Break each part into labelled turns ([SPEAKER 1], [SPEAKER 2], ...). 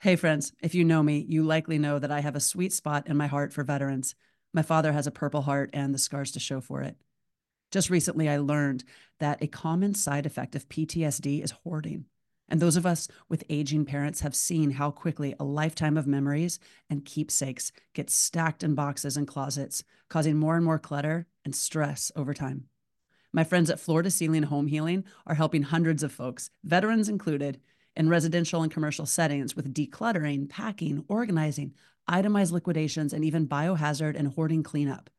[SPEAKER 1] Hey, friends, if you know me, you likely know that I have a sweet spot in my heart for veterans. My father has a Purple Heart and the scars to show for it. Just recently, I learned that a common side effect of PTSD is hoarding. And those of us with aging parents have seen how quickly a lifetime of memories and keepsakes get stacked in boxes and closets, causing more and more clutter and stress over time. My friends at Floor to Ceiling Home Healing are helping hundreds of folks, veterans included, in residential and commercial settings with decluttering, packing, organizing, itemized liquidations, and even biohazard and hoarding cleanup.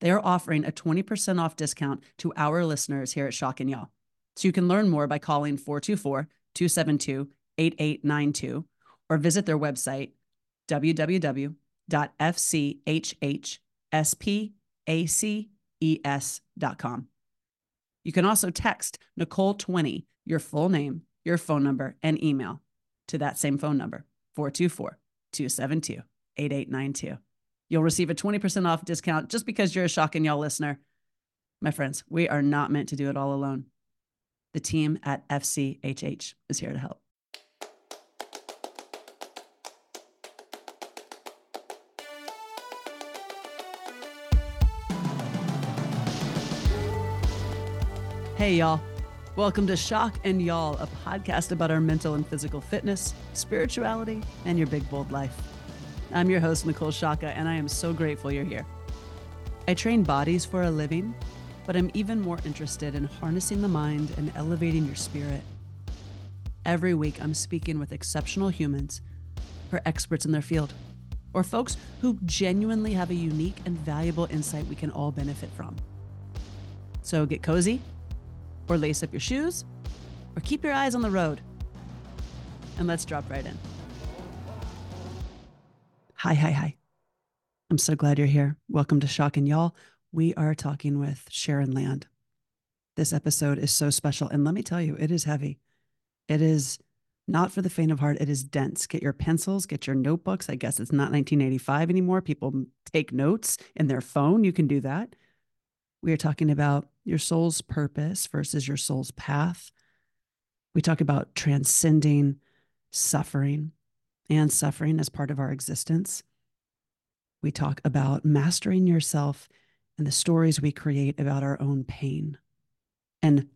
[SPEAKER 1] They are offering a 20% off discount to our listeners here at Shock and Y'all. So you can learn more by calling 424 272 8892 or visit their website www.fchhspaces.com. You can also text Nicole20, your full name, your phone number, and email to that same phone number, 424 272 8892. You'll receive a 20% off discount just because you're a Shock and Y'all listener. My friends, we are not meant to do it all alone. The team at FCHH is here to help. Hey, y'all. Welcome to Shock and Y'all, a podcast about our mental and physical fitness, spirituality, and your big, bold life. I'm your host, Nicole Shaka, and I am so grateful you're here. I train bodies for a living, but I'm even more interested in harnessing the mind and elevating your spirit. Every week, I'm speaking with exceptional humans who are experts in their field, or folks who genuinely have a unique and valuable insight we can all benefit from. So get cozy, or lace up your shoes, or keep your eyes on the road. And let's drop right in. Hi, hi, hi. I'm so glad you're here. Welcome to Shock and Y'all. We are talking with Sharon Land. This episode is so special. And let me tell you, it is heavy. It is not for the faint of heart. It is dense. Get your pencils, get your notebooks. I guess it's not 1985 anymore. People take notes in their phone. You can do that. We are talking about your soul's purpose versus your soul's path. We talk about transcending suffering and suffering as part of our existence. We talk about mastering yourself and the stories we create about our own pain, and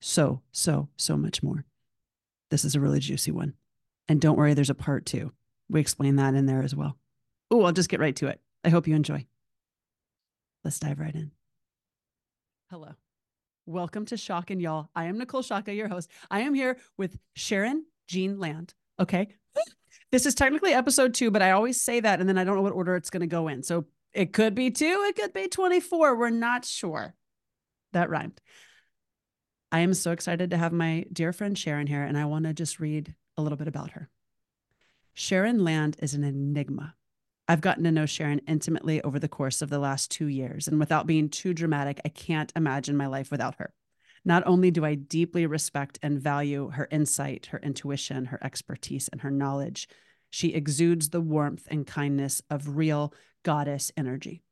[SPEAKER 1] so, so, so much more. This is a really juicy one. And don't worry, there's a part two. We explain that in there as well. Oh, I'll just get right to it. I hope you enjoy. Let's dive right in. Hello. Welcome to Shock and Y'all. I am Nicole Shaka, your host. I am here with Sharon Jean Land. Okay. This is technically episode two, but I always say that and then I don't know what order it's going to go in. So it could be two, it could be 24. We're not sure. That rhymed. I am so excited to have my dear friend Sharon here, and I want to just read a little bit about her. Sharon Land is an enigma. I've gotten to know Sharon intimately over the course of the last two years, and without being too dramatic, I can't imagine my life without her. Not only do I deeply respect and value her insight, her intuition, her expertise, and her knowledge, she exudes the warmth and kindness of real goddess energy.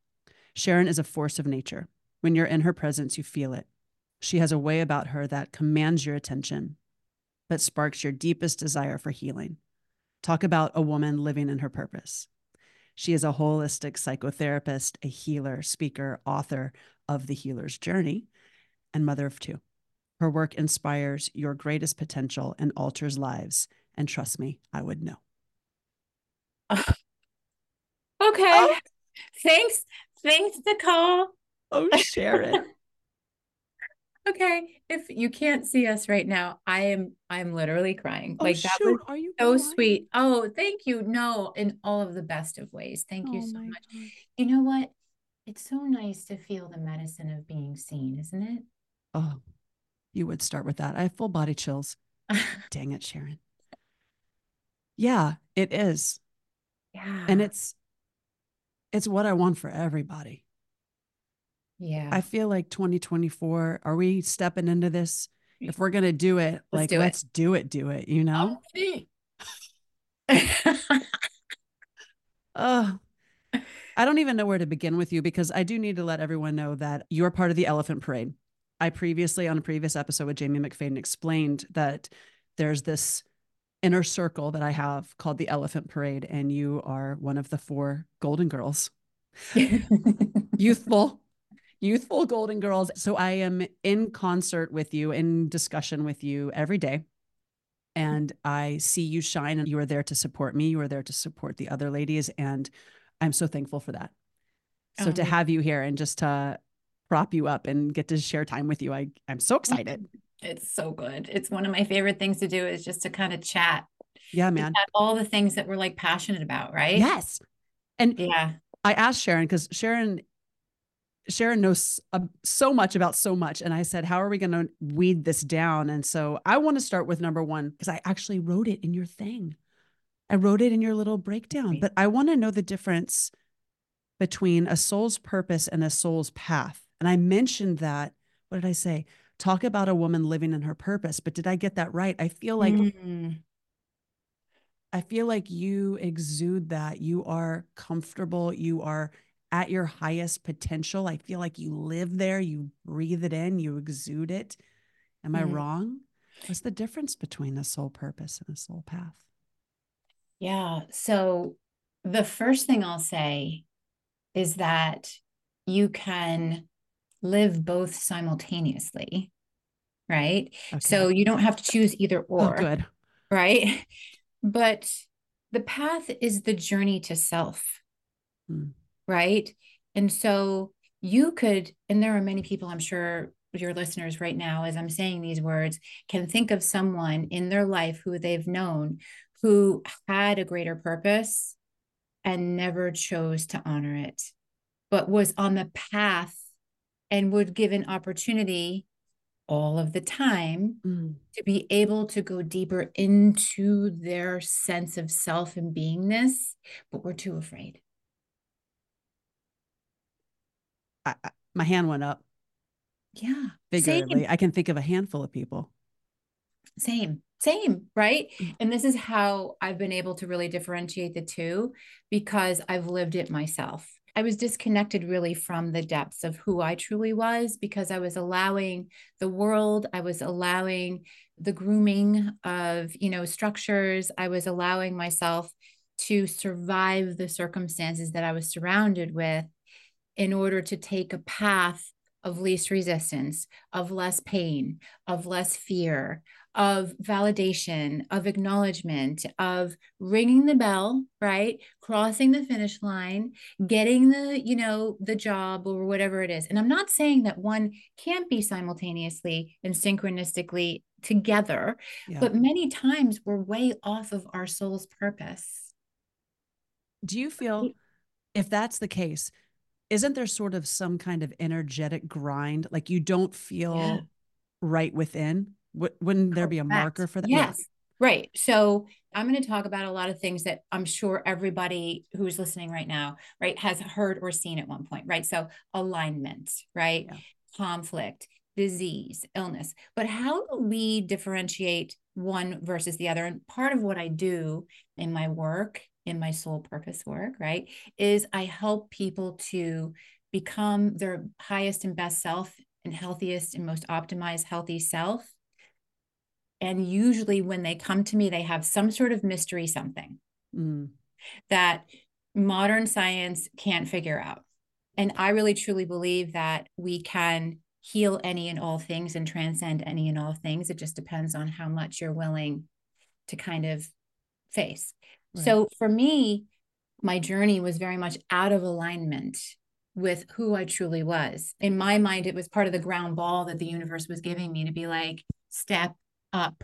[SPEAKER 1] Sharon is a force of nature. When you're in her presence, you feel it. She has a way about her that commands your attention, but sparks your deepest desire for healing. Talk about a woman living in her purpose. She is a holistic psychotherapist, a healer, speaker, author of The Healer's Journey, and mother of two. Her work inspires your greatest potential and alters lives. And trust me, I would know.
[SPEAKER 2] Okay. Oh. Thanks. Thanks, Nicole.
[SPEAKER 1] Oh, Sharon.
[SPEAKER 2] okay. If you can't see us right now, I am I'm literally crying.
[SPEAKER 1] Oh,
[SPEAKER 2] like
[SPEAKER 1] that shoot. was Are you
[SPEAKER 2] so crying? sweet. Oh, thank you. No, in all of the best of ways. Thank you oh, so much. God. You know what? It's so nice to feel the medicine of being seen, isn't it?
[SPEAKER 1] Oh, you would start with that. I have full body chills. Dang it, Sharon. Yeah, it is.
[SPEAKER 2] Yeah.
[SPEAKER 1] And it's it's what I want for everybody.
[SPEAKER 2] Yeah.
[SPEAKER 1] I feel like 2024, are we stepping into this? If we're going to do it, let's like, do let's it. do it, do it, you know? Oh, I don't even know where to begin with you because I do need to let everyone know that you're part of the Elephant Parade. I previously, on a previous episode with Jamie McFadden, explained that there's this inner circle that I have called the Elephant Parade, and you are one of the four Golden Girls. youthful, youthful Golden Girls. So I am in concert with you, in discussion with you every day. And I see you shine, and you are there to support me. You are there to support the other ladies. And I'm so thankful for that. So oh, to um, have you here and just to prop you up and get to share time with you, I, I'm so excited.
[SPEAKER 2] It's so good. It's one of my favorite things to do is just to kind of chat.
[SPEAKER 1] Yeah, man.
[SPEAKER 2] All the things that we're like passionate about, right?
[SPEAKER 1] Yes. And
[SPEAKER 2] yeah,
[SPEAKER 1] I asked Sharon because Sharon Sharon knows uh, so much about so much. And I said, How are we going to weed this down? And so I want to start with number one because I actually wrote it in your thing. I wrote it in your little breakdown, but I want to know the difference between a soul's purpose and a soul's path. And I mentioned that. What did I say? talk about a woman living in her purpose. But did I get that right? I feel like mm. I feel like you exude that. You are comfortable. You are at your highest potential. I feel like you live there. You breathe it in. You exude it. Am mm. I wrong? What's the difference between a soul purpose and a soul path?
[SPEAKER 2] Yeah. So the first thing I'll say is that you can live both simultaneously, right? Okay. So you don't have to choose either oh, or.
[SPEAKER 1] Oh, good.
[SPEAKER 2] Right. But the path is the journey to self. Hmm. Right. And so you could, and there are many people, I'm sure your listeners right now, as I'm saying these words, can think of someone in their life who they've known who had a greater purpose and never chose to honor it, but was on the path and would give an opportunity all of the time mm. to be able to go deeper into their sense of self and beingness, but we're too afraid.
[SPEAKER 1] I, I, my hand went up.
[SPEAKER 2] Yeah.
[SPEAKER 1] Figuratively, Same. I can think of a handful of people.
[SPEAKER 2] Same, same, right? Mm. And this is how I've been able to really differentiate the two because I've lived it myself. I was disconnected really from the depths of who I truly was because I was allowing the world, I was allowing the grooming of, you know, structures, I was allowing myself to survive the circumstances that I was surrounded with in order to take a path of least resistance, of less pain, of less fear, of validation, of acknowledgement, of ringing the bell, right? Crossing the finish line, getting the, you know, the job or whatever it is. And I'm not saying that one can't be simultaneously and synchronistically together, yeah. but many times we're way off of our soul's purpose.
[SPEAKER 1] Do you feel if that's the case, isn't there sort of some kind of energetic grind? Like you don't feel yeah. right within? wouldn't there be a marker for that?
[SPEAKER 2] Yes. Right. So I'm going to talk about a lot of things that I'm sure everybody who's listening right now, right, has heard or seen at one point, right? So alignment, right? Yeah. Conflict, disease, illness. But how do we differentiate one versus the other? And part of what I do in my work, in my soul purpose work, right, is I help people to become their highest and best self and healthiest and most optimized healthy self. And usually when they come to me they have some sort of mystery something mm. that modern science can't figure out. And i really truly believe that we can heal any and all things and transcend any and all things. It just depends on how much you're willing to kind of face right. so for me my journey was very much out of alignment with who I truly was. In my mind, it was part of the ground ball that the universe was giving me to be like, step up,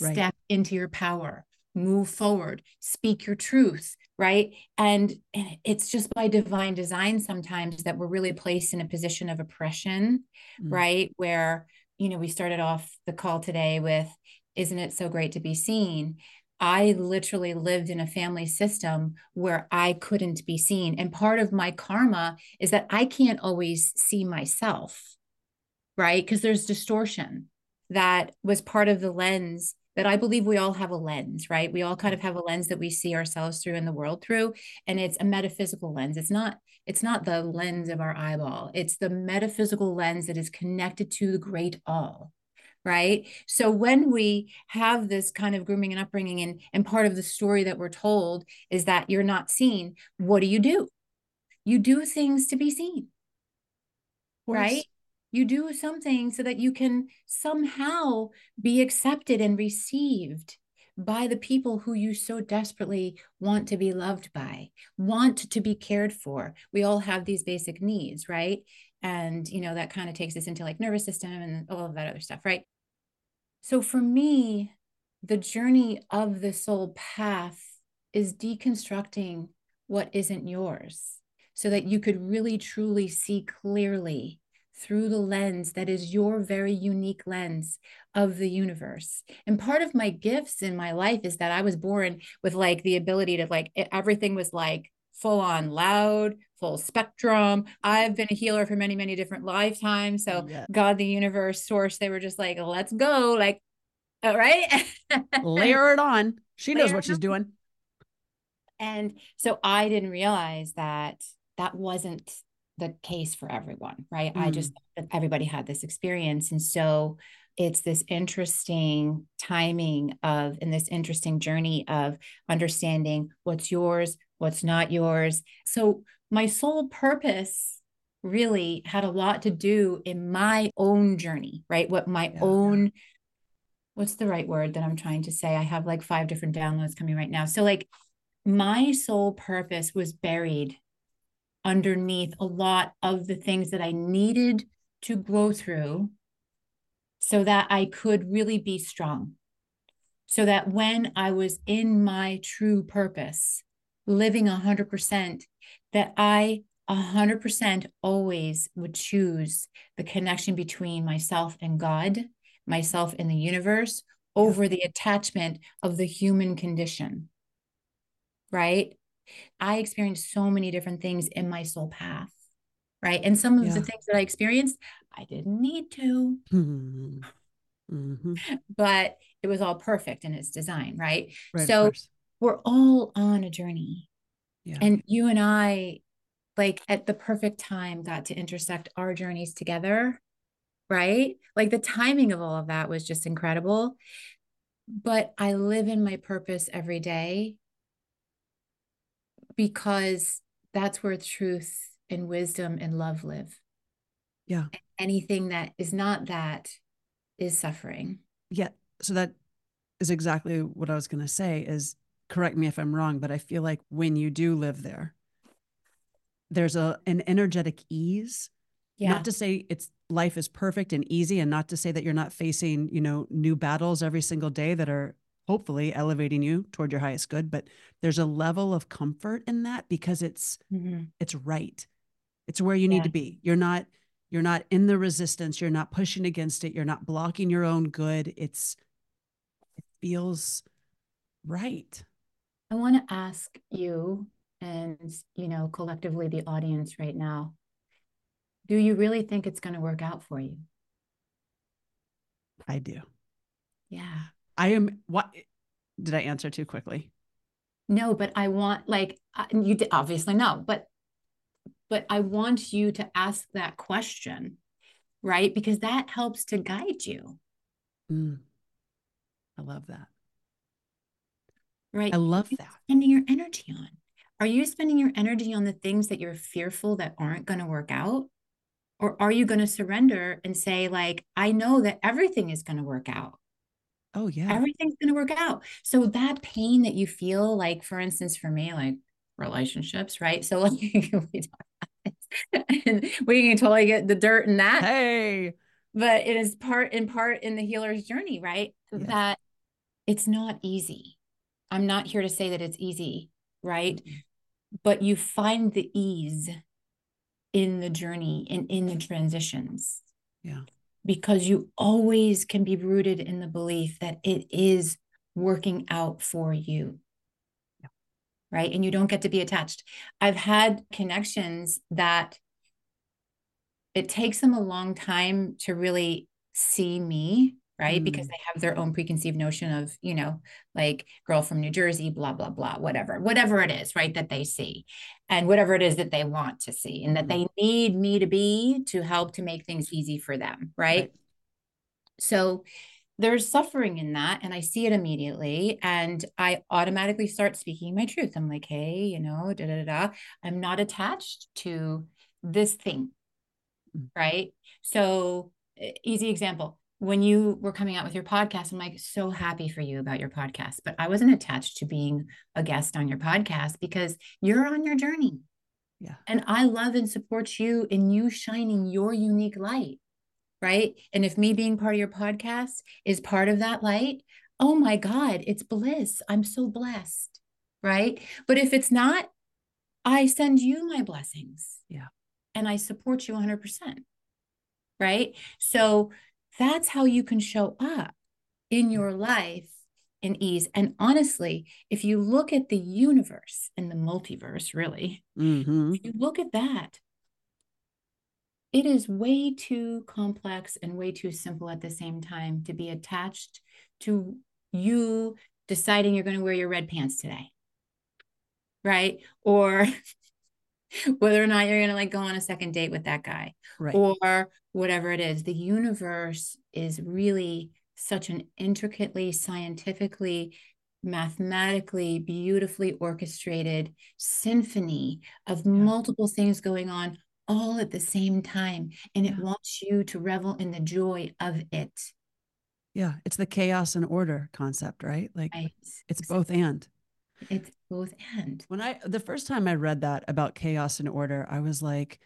[SPEAKER 2] right. step into your power, move forward, speak your truth, right? And, and it's just by divine design sometimes that we're really placed in a position of oppression, mm. right? Where, you know, we started off the call today with, isn't it so great to be seen? I literally lived in a family system where I couldn't be seen. And part of my karma is that I can't always see myself, right? Because there's distortion that was part of the lens that I believe we all have a lens, right? We all kind of have a lens that we see ourselves through in the world through, and it's a metaphysical lens. It's not it's not the lens of our eyeball. It's the metaphysical lens that is connected to the great all, right so when we have this kind of grooming and upbringing and and part of the story that we're told is that you're not seen what do you do you do things to be seen right you do something so that you can somehow be accepted and received by the people who you so desperately want to be loved by, want to be cared for. We all have these basic needs, right? And, you know, that kind of takes us into like nervous system and all of that other stuff, right? So for me, the journey of the soul path is deconstructing what isn't yours so that you could really truly see clearly through the lens that is your very unique lens of the universe. And part of my gifts in my life is that I was born with like the ability to like everything was like full on loud, full spectrum. I've been a healer for many, many different lifetimes. So yeah. God, the universe, source, they were just like, let's go. Like, all right.
[SPEAKER 1] Layer it on. She knows what she's doing.
[SPEAKER 2] And so I didn't realize that that wasn't the case for everyone, right? Mm. I just everybody had this experience. And so it's this interesting timing of and this interesting journey of understanding what's yours, what's not yours. So my soul purpose really had a lot to do in my own journey, right? What my yeah. own what's the right word that I'm trying to say? I have like five different downloads coming right now. So like my soul purpose was buried underneath a lot of the things that I needed to go through so that I could really be strong. So that when I was in my true purpose, living 100%, that I 100% always would choose the connection between myself and God, myself and the universe, over the attachment of the human condition. Right? I experienced so many different things in my soul path, right? And some of yeah. the things that I experienced, I didn't need to. Mm-hmm. Mm-hmm. But it was all perfect in its design, right? right so we're all on a journey. Yeah. And you and I, like at the perfect time, got to intersect our journeys together, right? Like the timing of all of that was just incredible. But I live in my purpose every day because that's where truth and wisdom and love live.
[SPEAKER 1] Yeah.
[SPEAKER 2] Anything that is not that is suffering.
[SPEAKER 1] Yeah. So that is exactly what I was going to say is correct me if I'm wrong, but I feel like when you do live there, there's a an energetic ease. Yeah. Not to say it's life is perfect and easy and not to say that you're not facing, you know, new battles every single day that are hopefully elevating you toward your highest good but there's a level of comfort in that because it's mm-hmm. it's right it's where you yeah. need to be you're not you're not in the resistance you're not pushing against it you're not blocking your own good it's it feels right
[SPEAKER 2] i want to ask you and you know collectively the audience right now do you really think it's going to work out for you
[SPEAKER 1] i do
[SPEAKER 2] yeah
[SPEAKER 1] I am what did I answer too quickly?
[SPEAKER 2] No, but I want like you did obviously no, but but I want you to ask that question, right? Because that helps to guide you.
[SPEAKER 1] Mm. I love that.
[SPEAKER 2] Right.
[SPEAKER 1] I love that.
[SPEAKER 2] Spending your energy on. Are you spending your energy on the things that you're fearful that aren't going to work out? Or are you going to surrender and say, like, I know that everything is going to work out?
[SPEAKER 1] Oh, yeah.
[SPEAKER 2] Everything's going to work out. So that pain that you feel, like, for instance, for me, like relationships, right? So, like, we, we can totally get the dirt in that.
[SPEAKER 1] Hey.
[SPEAKER 2] But it is part in part in the healer's journey, right? Yes. That it's not easy. I'm not here to say that it's easy, right? Mm-hmm. But you find the ease in the journey and in the transitions.
[SPEAKER 1] Yeah
[SPEAKER 2] because you always can be rooted in the belief that it is working out for you. Yeah. Right. And you don't get to be attached. I've had connections that it takes them a long time to really see me right? Mm. Because they have their own preconceived notion of, you know, like girl from New Jersey, blah, blah, blah, whatever, whatever it is, right? That they see and whatever it is that they want to see and that mm. they need me to be to help to make things easy for them, right? right. So there's suffering in that and I see it immediately and I automatically start speaking my truth. I'm like, hey, you know, da da da. I'm not attached to this thing. Mm. Right. So, easy example. When you were coming out with your podcast, I'm like so happy for you about your podcast, but I wasn't attached to being a guest on your podcast because you're on your journey.
[SPEAKER 1] Yeah.
[SPEAKER 2] And I love and support you in you shining your unique light right? And if me being part of your podcast is part of that light, oh my God, it's bliss. I'm so blessed, right? But if it's not, I send you my blessings.
[SPEAKER 1] Yeah.
[SPEAKER 2] And I support you 100%. Right. So that's how you can show up in your life in ease. And honestly, if you look at the universe and the multiverse, really,
[SPEAKER 1] mm-hmm.
[SPEAKER 2] if you look at that, it is way too complex and way too simple at the same time to be attached to you deciding you're going to wear your red pants today right or whether or not you're going to like go on a second date with that guy
[SPEAKER 1] right.
[SPEAKER 2] or whatever it is the universe is really such an intricately scientifically mathematically beautifully orchestrated symphony of yeah. multiple things going on all at the same time and it wants you to revel in the joy of it
[SPEAKER 1] yeah it's the chaos and order concept right like right. it's both and
[SPEAKER 2] it's both and
[SPEAKER 1] when i the first time i read that about chaos and order i was like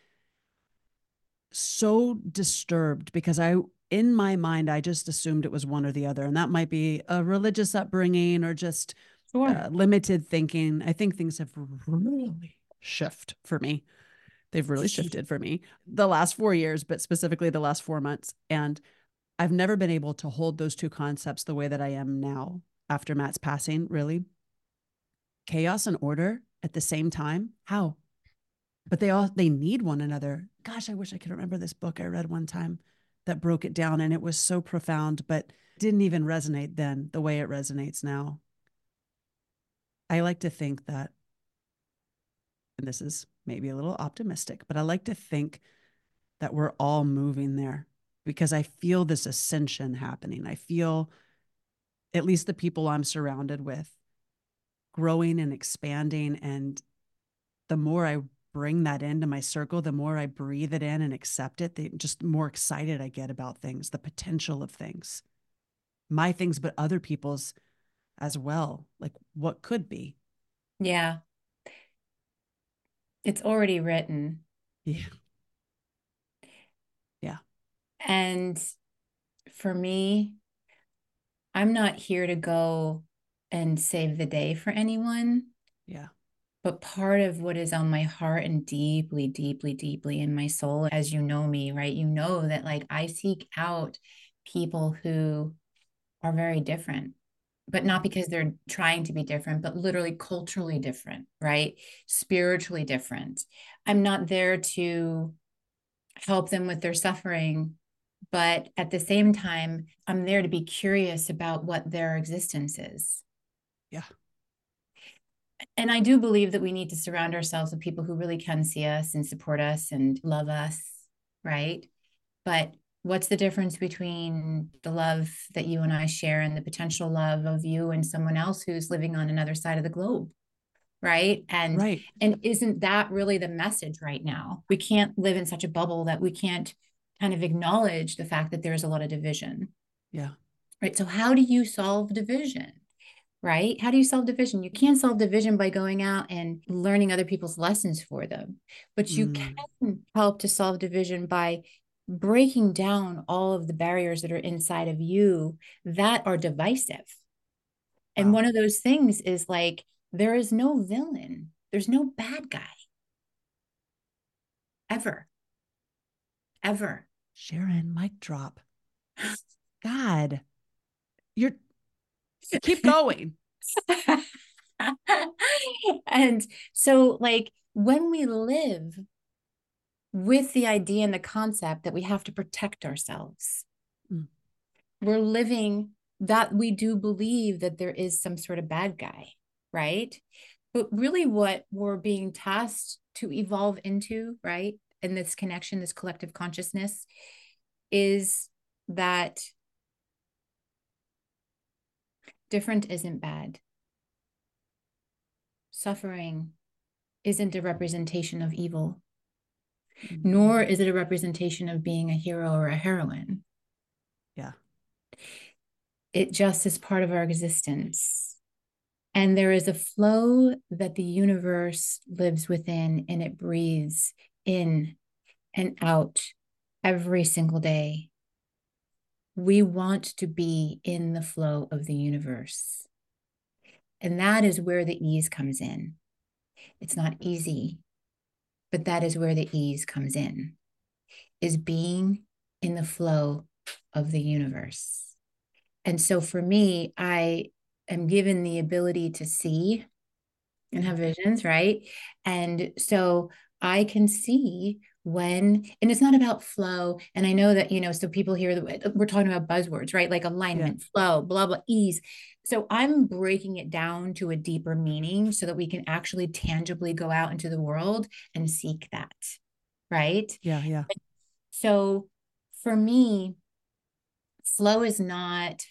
[SPEAKER 1] so disturbed because i in my mind i just assumed it was one or the other and that might be a religious upbringing or just sure. uh, limited thinking i think things have really shift for me They've really shifted for me the last four years, but specifically the last four months. And I've never been able to hold those two concepts the way that I am now after Matt's passing, really. Chaos and order at the same time. How? But they all they need one another. Gosh, I wish I could remember this book I read one time that broke it down and it was so profound, but didn't even resonate then the way it resonates now. I like to think that, and this is maybe a little optimistic, but I like to think that we're all moving there because I feel this ascension happening. I feel at least the people I'm surrounded with growing and expanding. And the more I bring that into my circle, the more I breathe it in and accept it, the just more excited I get about things, the potential of things, my things, but other people's as well. Like what could be.
[SPEAKER 2] Yeah. It's already written.
[SPEAKER 1] Yeah. Yeah.
[SPEAKER 2] And for me, I'm not here to go and save the day for anyone.
[SPEAKER 1] Yeah.
[SPEAKER 2] But part of what is on my heart and deeply, deeply, deeply in my soul, as you know me, right? You know that like I seek out people who are very different but not because they're trying to be different, but literally culturally different, right? Spiritually different. I'm not there to help them with their suffering, but at the same time, I'm there to be curious about what their existence is.
[SPEAKER 1] Yeah.
[SPEAKER 2] And I do believe that we need to surround ourselves with people who really can see us and support us and love us, right? But what's the difference between the love that you and I share and the potential love of you and someone else who's living on another side of the globe? Right. And
[SPEAKER 1] right.
[SPEAKER 2] and isn't that really the message right now? We can't live in such a bubble that we can't kind of acknowledge the fact that there's a lot of division.
[SPEAKER 1] Yeah.
[SPEAKER 2] Right. So how do you solve division? Right? How do you solve division? You can't solve division by going out and learning other people's lessons for them, but you mm. can help to solve division by breaking down all of the barriers that are inside of you that are divisive. And wow. one of those things is like, there is no villain, there's no bad guy. Ever. Ever.
[SPEAKER 1] Sharon, mic drop. God, you're keep going.
[SPEAKER 2] and so, like, when we live with the idea and the concept that we have to protect ourselves. Mm. We're living that we do believe that there is some sort of bad guy, right? But really, what we're being tasked to evolve into, right, in this connection, this collective consciousness, is that different isn't bad. Suffering isn't a representation of evil, mm-hmm. nor is it a representation of being a hero or a heroine.
[SPEAKER 1] Yeah.
[SPEAKER 2] It just is part of our existence. And there is a flow that the universe lives within and it breathes in and out every single day. We want to be in the flow of the universe. And that is where the ease comes in. It's not easy, but that is where the ease comes in, is being in the flow of the universe. And so for me, I am given the ability to see and have visions, right? And so I can see when and it's not about flow and i know that you know so people hear that uh, we're talking about buzzwords right? Like alignment yeah. flow blah blah ease. So i'm breaking it down to a deeper meaning so that we can actually tangibly go out into the world and seek that right?
[SPEAKER 1] Yeah yeah.
[SPEAKER 2] So for me flow is not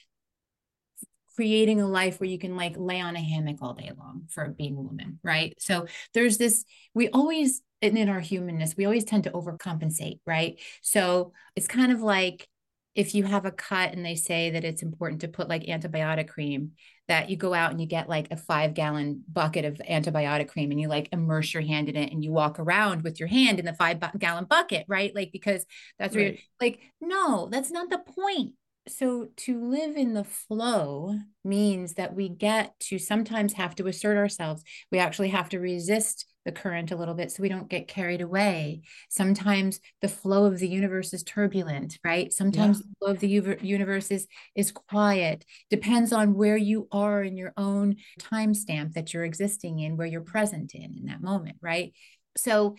[SPEAKER 2] creating a life where you can like lay on a hammock all day long for being a woman right? So there's this we always and in our humanness, we always tend to overcompensate, right? So it's kind of like if you have a cut and they say that it's important to put like antibiotic cream, that you go out and you get like a five gallon bucket of antibiotic cream and you like immerse your hand in it and you walk around with your hand in the five gallon bucket, right? Like, because that's right. like, no, that's not the point so to live in the flow means that we get to sometimes have to assert ourselves we actually have to resist the current a little bit so we don't get carried away. Sometimes the flow of the universe is turbulent right? Sometimes yeah. the flow of the universe is is quiet. Depends on where you are in your own timestamp that you're existing in where you're present in in that moment right? So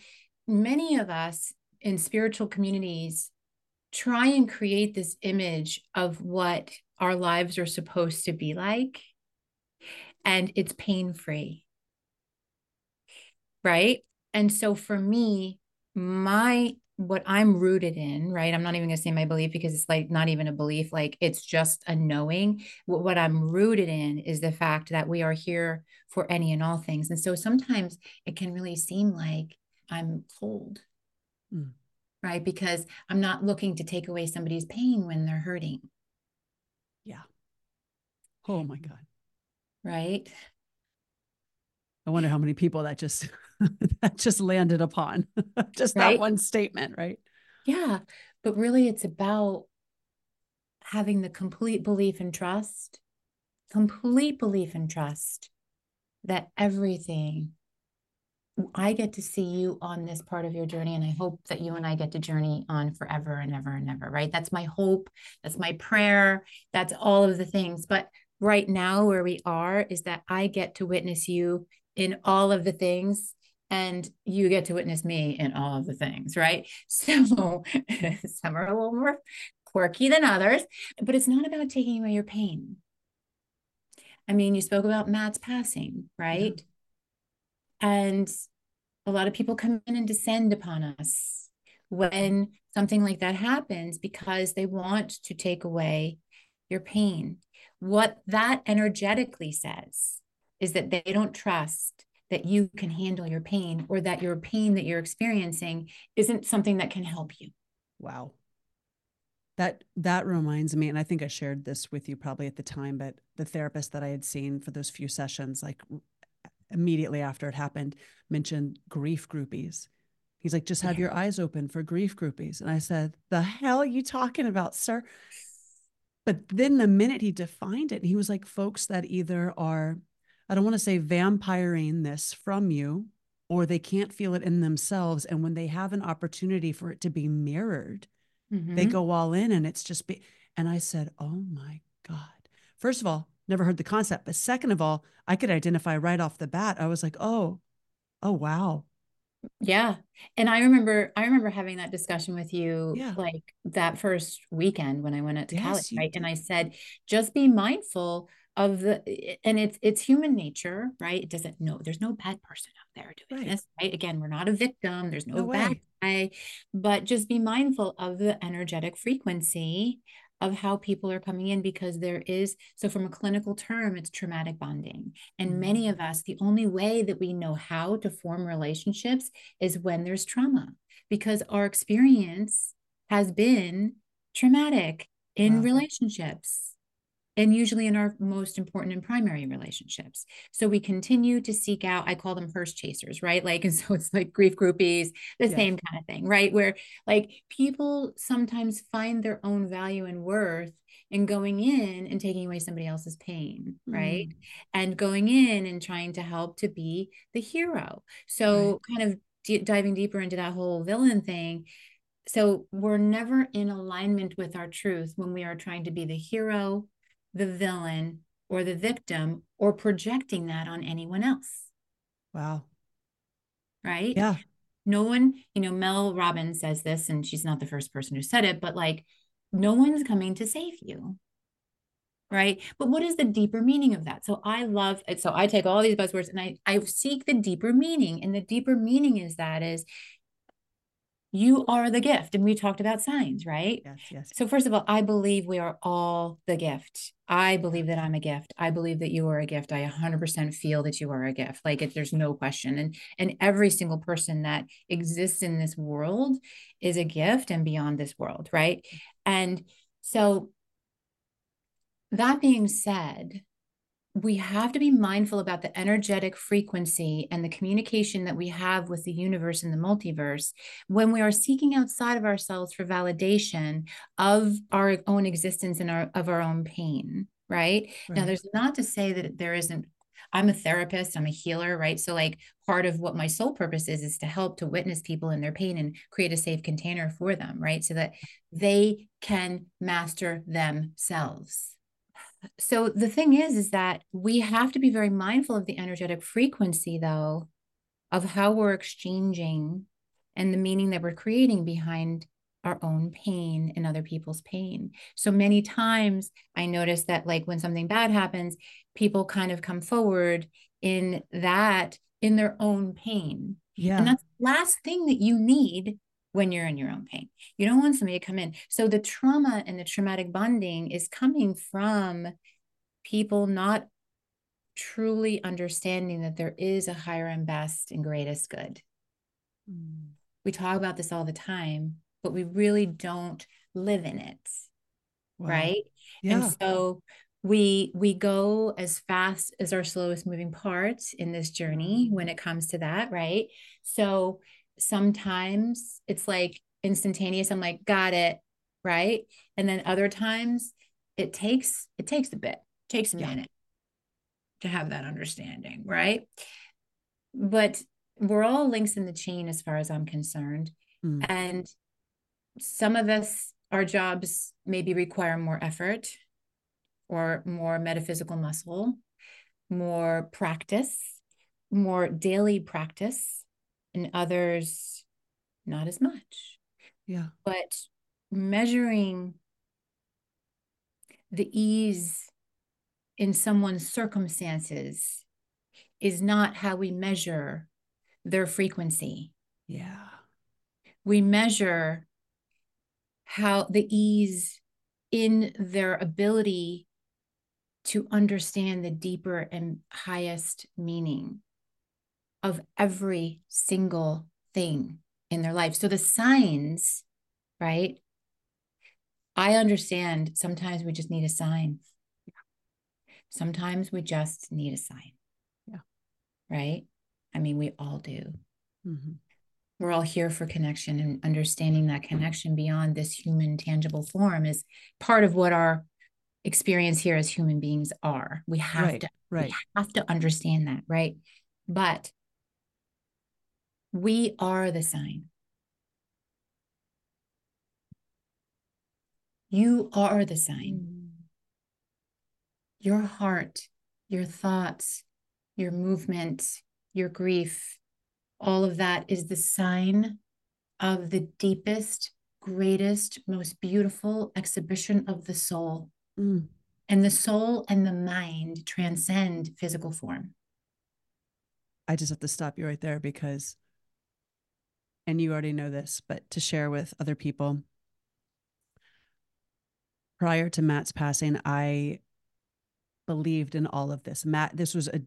[SPEAKER 2] many of us in spiritual communities try and create this image of what our lives are supposed to be like and it's pain free right and so for me my what i'm rooted in right i'm not even going to say my belief because it's like not even a belief like it's just a knowing what, what i'm rooted in is the fact that we are here for any and all things and so sometimes it can really seem like i'm cold mm right? Because I'm not looking to take away somebody's pain when they're hurting.
[SPEAKER 1] Yeah. Oh my God.
[SPEAKER 2] Right.
[SPEAKER 1] I wonder how many people that just that just landed upon just right? that one statement, right?
[SPEAKER 2] Yeah. But really it's about having the complete belief and trust, complete belief and trust that everything I get to see you on this part of your journey, and I hope that you and I get to journey on forever and ever and ever, right? That's my hope. That's my prayer. That's all of the things. But right now, where we are, is that I get to witness you in all of the things, and you get to witness me in all of the things, right? So some are a little more quirky than others, but it's not about taking away your pain. I mean, you spoke about Matt's passing, right? Yeah and a lot of people come in and descend upon us when something like that happens because they want to take away your pain. What that energetically says is that they don't trust that you can handle your pain or that your pain that you're experiencing isn't something that can help you.
[SPEAKER 1] Wow. That that reminds me and I think I shared this with you probably at the time but the therapist that I had seen for those few sessions like immediately after it happened mentioned grief groupies. He's like, just have your eyes open for grief groupies. And I said, the hell are you talking about, sir? But then the minute he defined it, he was like, folks that either are, I don't want to say vampiring this from you, or they can't feel it in themselves. And when they have an opportunity for it to be mirrored, mm-hmm. they go all in and it's just be. And I said, oh my God. First of all, never heard the concept. But second of all, I could identify right off the bat. I was like, oh, oh wow.
[SPEAKER 2] Yeah. And I remember I remember having that discussion with you yeah. like that first weekend when I went out to yes, Cali, right? Did. And I said, just be mindful of the and it's it's human nature, right? It doesn't know there's no bad person out there doing right. this, right? Again, we're not a victim, there's no, no bad guy, but just be mindful of the energetic frequency of how people are coming in because there is so from a clinical term it's traumatic bonding and mm-hmm. many of us the only way that we know how to form relationships is when there's trauma because our experience has been traumatic in wow. relationships and usually in our most important and primary relationships. So we continue to seek out, I call them hearse chasers, right? Like, and so it's like grief groupies, the yes. same kind of thing, right? Where like people sometimes find their own value and worth in going in and taking away somebody else's pain, right? Mm. And going in and trying to help to be the hero. So right. kind of d- diving deeper into that whole villain thing. So we're never in alignment with our truth when we are trying to be the hero the villain or the victim or projecting that on anyone else.
[SPEAKER 1] Wow.
[SPEAKER 2] Right?
[SPEAKER 1] Yeah.
[SPEAKER 2] No one, you know, Mel Robbins says this, and she's not the first person who said it, but like, no one's coming to save you. Right. But what is the deeper meaning of that? So I love it. So I take all these buzzwords and I, I seek the deeper meaning. And the deeper meaning is that is you are the gift and we talked about signs right?
[SPEAKER 1] Yes yes.
[SPEAKER 2] So first of all i believe we are all the gift. I believe that i'm a gift. I believe that you are a gift. I 100% feel that you are a gift. Like it, there's no question. And and every single person that exists in this world is a gift and beyond this world right? Mm. And so that being said we have to be mindful about the energetic frequency and the communication that we have with the universe and the multiverse when we are seeking outside of ourselves for validation of our own existence and our of our own pain right, right. now there's not to say that there isn't I'm a therapist, I'm a healer, right? So, like, part of what my soul purpose is, is to help to witness people in their pain and create a safe container for them, right? So that they can master themselves so the thing is is that we have to be very mindful of the energetic frequency though of how we're exchanging and the meaning that we're creating behind our own pain and other people's pain. So many times I notice that like when something bad happens, people kind of come forward in that in their own pain.
[SPEAKER 1] Yeah.
[SPEAKER 2] And that's the last thing that you need when you're in your own pain. You don't want somebody to come in. So the trauma and the traumatic bonding is coming from people not truly understanding that there is a higher and best and greatest good. Mm. We talk about this all the time, but we really don't live in it. Wow. Right? Yeah. And so we we go as fast as our slowest moving part in this journey mm. when it comes to that, right? So sometimes it's like instantaneous i'm like got it right and then other times it takes it takes a bit takes a yeah. minute to have that understanding right but we're all links in the chain as far as i'm concerned mm. and some of us our jobs maybe require more effort or more metaphysical muscle more practice more daily practice and others not as much.
[SPEAKER 1] Yeah.
[SPEAKER 2] But measuring the ease in someone's circumstances is not how we measure their frequency.
[SPEAKER 1] Yeah.
[SPEAKER 2] We measure how the ease in their ability to understand the deeper and highest meaning of every single thing in their life. So the signs, right? I understand sometimes we just need a sign. Sometimes we just need a sign.
[SPEAKER 1] Yeah.
[SPEAKER 2] Right? I mean, we all do.
[SPEAKER 1] Mm-hmm.
[SPEAKER 2] We're all here for connection and understanding that connection beyond this human tangible form is part of what our experience here as human beings are. We have
[SPEAKER 1] right,
[SPEAKER 2] to
[SPEAKER 1] right.
[SPEAKER 2] we have to understand that, right? But we are the sign. You are the sign. Mm. Your heart, your thoughts, your movement, your grief, all of that is the sign of the deepest, greatest, most beautiful exhibition of the soul.
[SPEAKER 1] Mm.
[SPEAKER 2] And the soul and the mind transcend physical form.
[SPEAKER 1] I just have to stop you right there because and you already know this, but to share with other people. prior to Matt's passing, I believed in all of this. Matt, this was a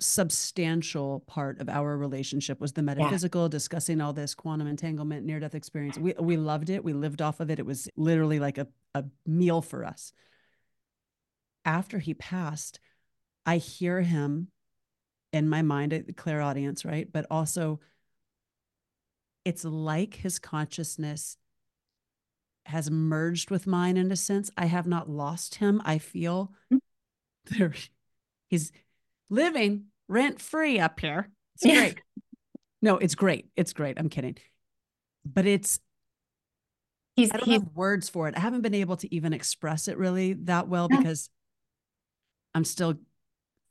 [SPEAKER 1] substantial part of our relationship was the metaphysical yeah. discussing all this quantum entanglement near death experience we we loved it we lived off of it it was literally like a, a meal for us after he passed i hear him in my mind at clairaudience right but also it's like his consciousness has merged with mine in a sense i have not lost him i feel mm. there he's living rent free up here. It's yeah. great. No, it's great. It's great. I'm kidding. But it's he's, I don't he's, have words for it. I haven't been able to even express it really that well because I'm still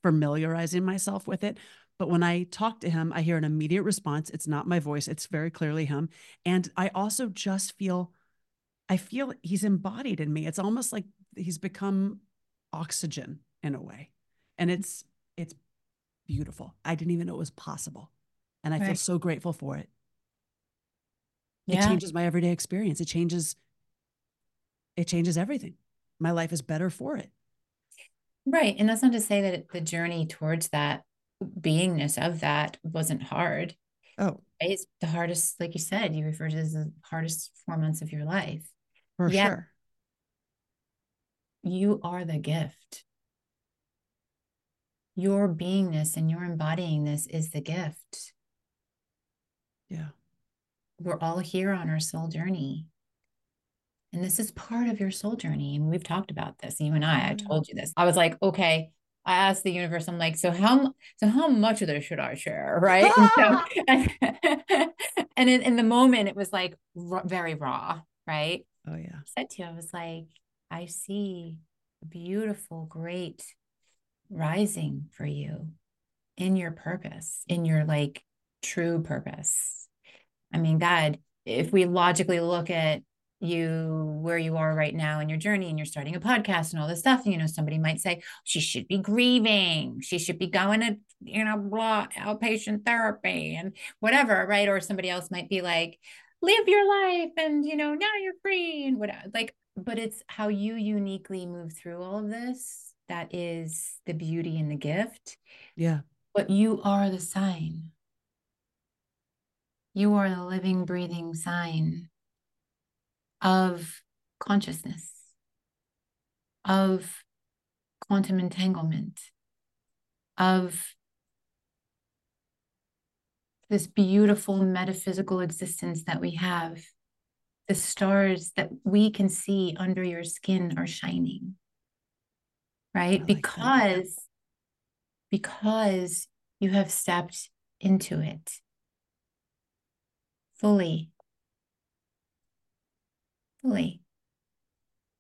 [SPEAKER 1] familiarizing myself with it. But when I talk to him, I hear an immediate response. It's not my voice, it's very clearly him. And I also just feel, I feel he's embodied in me. It's almost like he's become oxygen in a way. And it's it's beautiful. I didn't even know it was possible. And I right. feel so grateful for it. Yeah. It changes my everyday experience. It changes it changes everything. My life is better for it.
[SPEAKER 2] Right. And that's not to say that the journey towards that beingness of that wasn't hard.
[SPEAKER 1] Oh.
[SPEAKER 2] It's the hardest, like you said, you referred to as the hardest four months of your life.
[SPEAKER 1] For sure.
[SPEAKER 2] You are the gift your beingness and your embodying this is the gift.
[SPEAKER 1] Yeah.
[SPEAKER 2] We're all here on our soul journey. And this is part of your soul journey. And we've talked about this. You and I, I mm-hmm. told you this. I was like, okay, I asked the universe, I'm like, so how so how much of this should I share? Right. and, so, ah! and, and in, in, the moment, it was like r- very raw, right?
[SPEAKER 1] Oh yeah.
[SPEAKER 2] I said to you, I was like, I see beautiful, great rising for you in your purpose, in your like true purpose. I mean, God, if we logically look at you where you are right now in your journey and you're starting a podcast and all this stuff, you know, somebody might say she should be grieving, she should be going to, you know, blah, outpatient therapy and whatever, right? Or somebody else might be like, live your life and, you know, now you're free and whatever. Like, but it's how you uniquely move through all of this that is the beauty and the gift.
[SPEAKER 1] Yeah.
[SPEAKER 2] But you are the sign. You are the living, breathing sign of consciousness, of quantum entanglement, of this beautiful metaphysical existence that we have. The stars that we can see under your skin are shining right? Like because that. because you have stepped into it fully. Fully.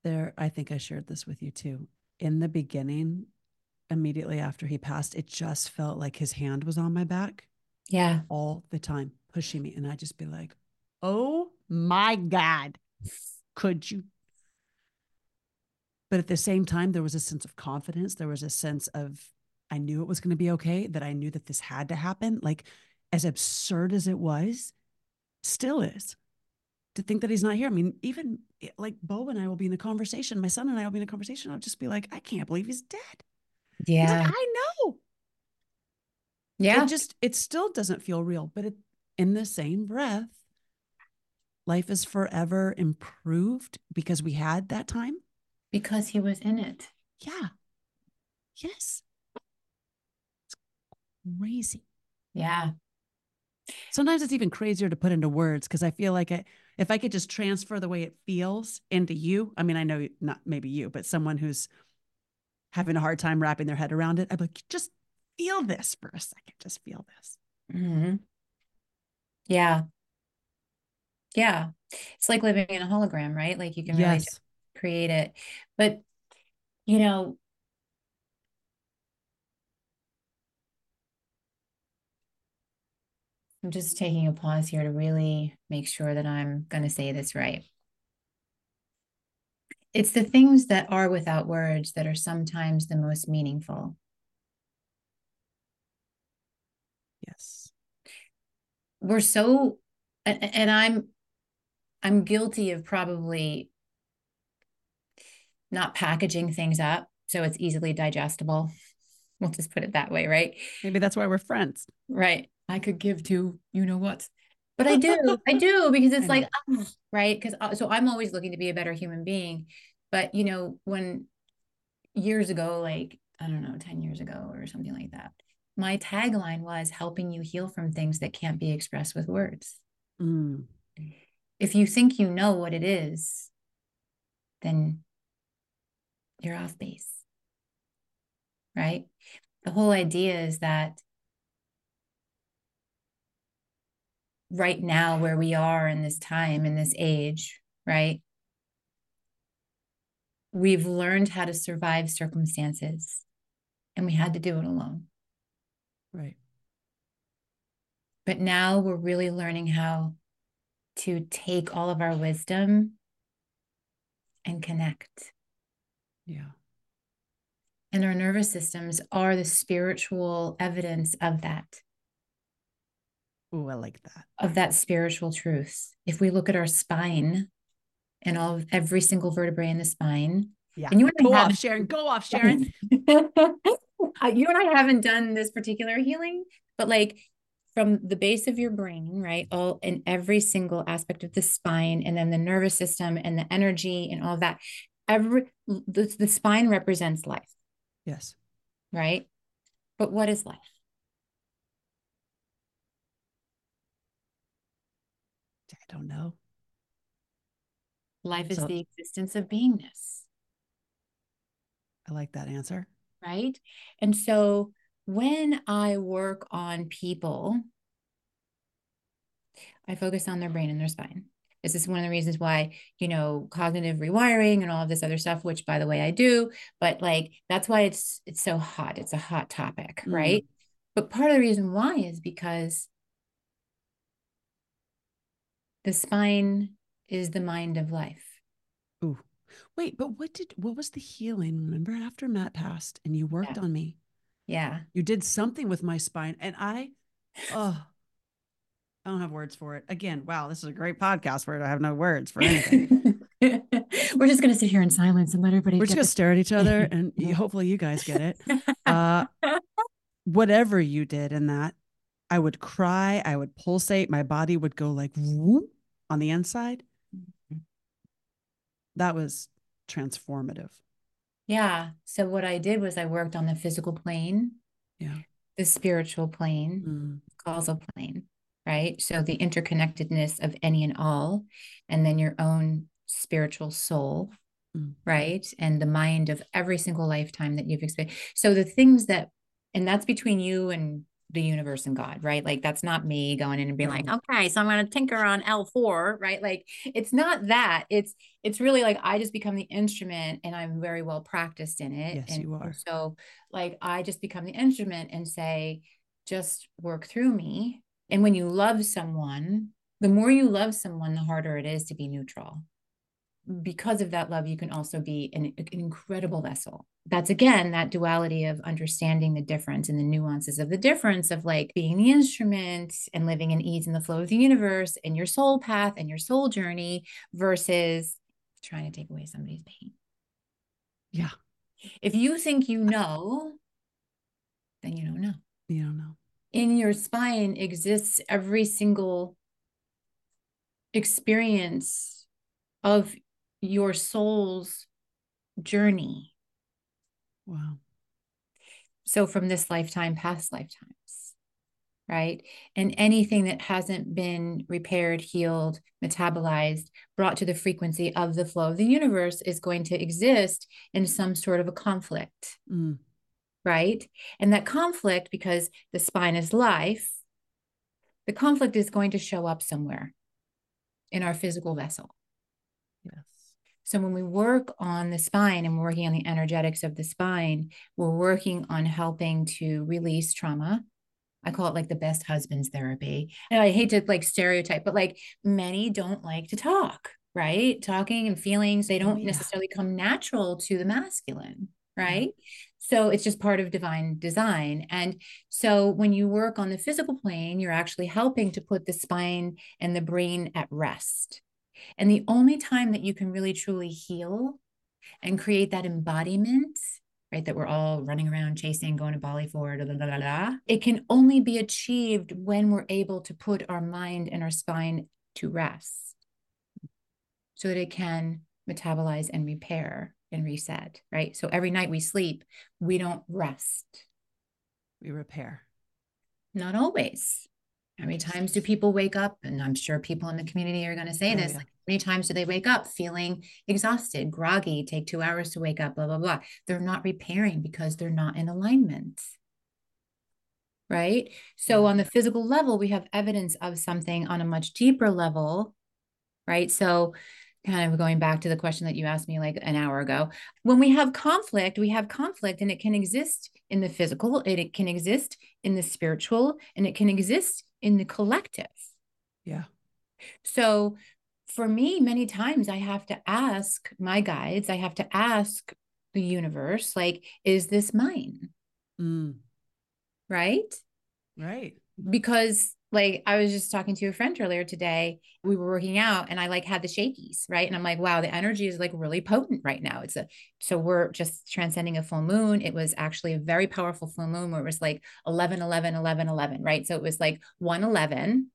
[SPEAKER 1] There, I think I shared this with you too. In the beginning, immediately after he passed, it just felt like his hand was on my back.
[SPEAKER 2] Yeah.
[SPEAKER 1] All the time, pushing me. And I'd just be like, oh my God, could you but at the same time, there was a sense of confidence. There was a sense of, I knew it was going to be okay, that I knew that this had to happen. Like, as absurd as it was, still is to think that he's not here. I mean, even eh, like Bo and I will be in a conversation, my son and I will be in a conversation. I'll just be like, I can't believe he's dead.
[SPEAKER 2] Yeah.
[SPEAKER 1] Like, I know.
[SPEAKER 2] Yeah.
[SPEAKER 1] It just, it still doesn't feel real. But it, in the same breath, life is forever improved because we had that time
[SPEAKER 2] because he was in it.
[SPEAKER 1] Yeah. Yes. It's crazy.
[SPEAKER 2] Yeah.
[SPEAKER 1] Sometimes it's even crazier to put into words because I feel like I, if I could just transfer the way it feels into you, I mean, I know not maybe you, but someone who's having a hard time wrapping their head around it, I'd be like, just feel this for a second. Just feel this.
[SPEAKER 2] Mm-hmm. Yeah. Yeah. It's like living in a hologram, right? Like you can really yes create it. But, you know, I'm just taking a pause here to really make sure that I'm going to say this right. It's the things that are without words that are sometimes the most meaningful.
[SPEAKER 1] Yes.
[SPEAKER 2] We're so and, and I'm I'm guilty of probably not packaging things up so it's easily digestible. We'll just put it that way, right?
[SPEAKER 1] Maybe that's why we're friends.
[SPEAKER 2] Right. I could give to you know what. But I do, I do because it's like, oh, right? Because uh, so I'm always looking to be a better human being. But you know, when years ago, like I don't know, 10 years ago or something like that, my tagline was helping you heal from things that can't be expressed with words. Mm. If you think you know what it is, then you're off base. Right? The whole idea is that right now, where we are in this time, in this age, right? We've learned how to survive circumstances and we had to do it alone.
[SPEAKER 1] Right.
[SPEAKER 2] But now we're really learning how to take all of our wisdom and connect.
[SPEAKER 1] Yeah.
[SPEAKER 2] And our nervous systems are the spiritual evidence of that.
[SPEAKER 1] Oh, I like that.
[SPEAKER 2] Of that spiritual truth. If we look at our spine and all of every single vertebrae in the spine.
[SPEAKER 1] Yeah. And you and go I off, Sharon. Go off, Sharon. Uh, you
[SPEAKER 2] and I haven't done this particular healing, but like from the base of your brain, right? All in every single aspect of the spine, and then the nervous system and the energy and all that. Every the, the spine represents life.
[SPEAKER 1] Yes.
[SPEAKER 2] Right. But what is life?
[SPEAKER 1] I don't know.
[SPEAKER 2] Life is so, the existence of beingness.
[SPEAKER 1] I like that answer.
[SPEAKER 2] Right. And so when I work on people, I focus on their brain and their spine. This is one of the reasons why, you know, cognitive rewiring and all of this other stuff, which by the way I do, but like that's why it's it's so hot. It's a hot topic, mm. right? But part of the reason why is because the spine is the mind of life.
[SPEAKER 1] Ooh. Wait, but what did what was the healing? Remember after Matt passed and you worked
[SPEAKER 2] yeah.
[SPEAKER 1] on me?
[SPEAKER 2] Yeah.
[SPEAKER 1] You did something with my spine and I oh I don't have words for it. Again, wow, this is a great podcast where I have no words for anything.
[SPEAKER 2] We're just going to sit here in silence and let everybody.
[SPEAKER 1] We're just going to stare at each other, and hopefully, you guys get it. Uh, whatever you did in that, I would cry, I would pulsate, my body would go like whoop on the inside. Mm-hmm. That was transformative.
[SPEAKER 2] Yeah. So what I did was I worked on the physical plane,
[SPEAKER 1] yeah,
[SPEAKER 2] the spiritual plane, mm. causal plane, right? So the interconnectedness of any and all, and then your own spiritual soul, mm. right? And the mind of every single lifetime that you've experienced. So the things that, and that's between you and the universe and God, right? Like that's not me going in and being like, mm-hmm. okay, so I'm going to tinker on L4, right? Like it's not that. It's it's really like I just become the instrument and I'm very well practiced in it.
[SPEAKER 1] Yes,
[SPEAKER 2] and
[SPEAKER 1] you are.
[SPEAKER 2] So like I just become the instrument and say, just work through me, and when you love someone, the more you love someone, the harder it is to be neutral. Because of that love, you can also be an, an, incredible vessel. That's again that duality of understanding the difference and the nuances of the difference of like being the instrument and living in ease in the flow of the universe and your soul path and your soul journey versus trying to take away somebody's pain.
[SPEAKER 1] Yeah.
[SPEAKER 2] If you think you know, then you don't know.
[SPEAKER 1] You don't know
[SPEAKER 2] in your spine exists every single experience of your soul's journey.
[SPEAKER 1] Wow.
[SPEAKER 2] So, from this lifetime, past lifetimes, right? And anything that hasn't been repaired, healed, metabolized, brought to the frequency of the flow of the universe is going to exist in some sort of a conflict. Mm right? And that conflict, because the spine is life, the conflict is going to show up somewhere in our physical vessel.
[SPEAKER 1] Yes.
[SPEAKER 2] So when we work on the spine and we're working on the energetics of the spine, we're working on helping to release trauma. I call it like the best husband's therapy. And I hate to like stereotype, but like many don't like to talk, right? Talking and feelings, they oh, don't oh, yeah. necessarily come natural to the masculine, right? So it's just part of divine design. And so when you work on the physical plane, you're actually helping to put the spine and the brain at rest. And the only time that you can really truly heal and create that embodiment right? That we're all running around chasing, going to Bali for, da, da, da, da, It can only be achieved when we're able to put our mind and our spine to rest so that it can metabolize and repair and reset, right? So every night we sleep, we don't rest.
[SPEAKER 1] We repair.
[SPEAKER 2] Not always. How many times do people wake up? And I'm sure people in the community are going to say oh, this. Yeah. Like, many times do they wake up feeling exhausted, groggy, take two hours to wake up, blah, blah, blah. They're not repairing because they're not in alignment. Right. So, on the physical level, we have evidence of something on a much deeper level. Right. So, kind of going back to the question that you asked me like an hour ago when we have conflict we have conflict and it can exist in the physical it, it can exist in the spiritual and it can exist in the collective.
[SPEAKER 1] Yeah.
[SPEAKER 2] So for me many times i have to ask my guides i have to ask the universe like is this mine?
[SPEAKER 1] Mm.
[SPEAKER 2] right?
[SPEAKER 1] Right.
[SPEAKER 2] Because like I was just talking to a friend earlier today. We were working out and I like had the shakies, right? And I'm like, wow, the energy is like really potent right now. It's a so we're just transcending a full moon. It was actually a very powerful full moon where it was like 11, 11, 11, 11, right? So it was like 111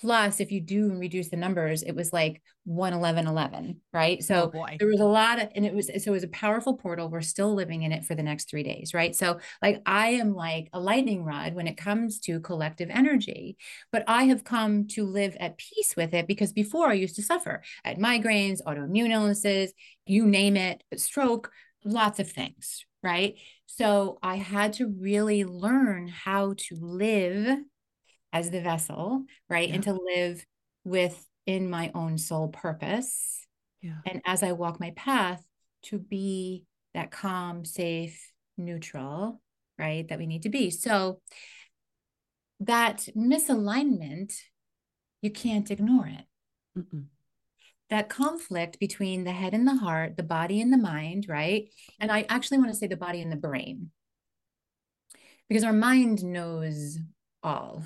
[SPEAKER 2] Plus, if you do reduce the numbers, it was like 11111, right? So oh there was a lot of, and it was, so it was a powerful portal. We're still living in it for the next three days, right? So, like, I am like a lightning rod when it comes to collective energy, but I have come to live at peace with it because before I used to suffer at migraines, autoimmune illnesses, you name it, stroke, lots of things, right? So I had to really learn how to live as the vessel, right? Yeah. And to live within my own soul purpose.
[SPEAKER 1] Yeah.
[SPEAKER 2] And as I walk my path, to be that calm, safe, neutral, right? That we need to be. So that misalignment, you can't ignore it. Mm-mm. That conflict between the head and the heart, the body and the mind, right? And I actually want to say the body and the brain because our mind knows all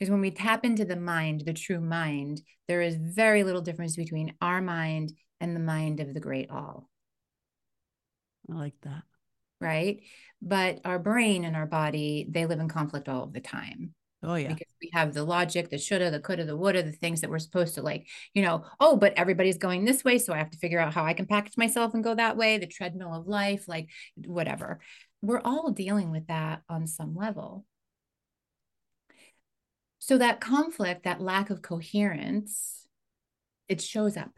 [SPEAKER 2] because when we tap into the mind, the true mind, there is very little difference between our mind and the mind of the great all.
[SPEAKER 1] I like that.
[SPEAKER 2] Right. But our brain and our body, they live in conflict all of the time.
[SPEAKER 1] Oh, yeah.
[SPEAKER 2] Because we have the logic, the shoulda, the coulda, the woulda, the things that we're supposed to like, you know, oh, but everybody's going this way. So I have to figure out how I can package myself and go that way, the treadmill of life, like whatever. We're all dealing with that on some level. So that conflict, that lack of coherence, it shows up.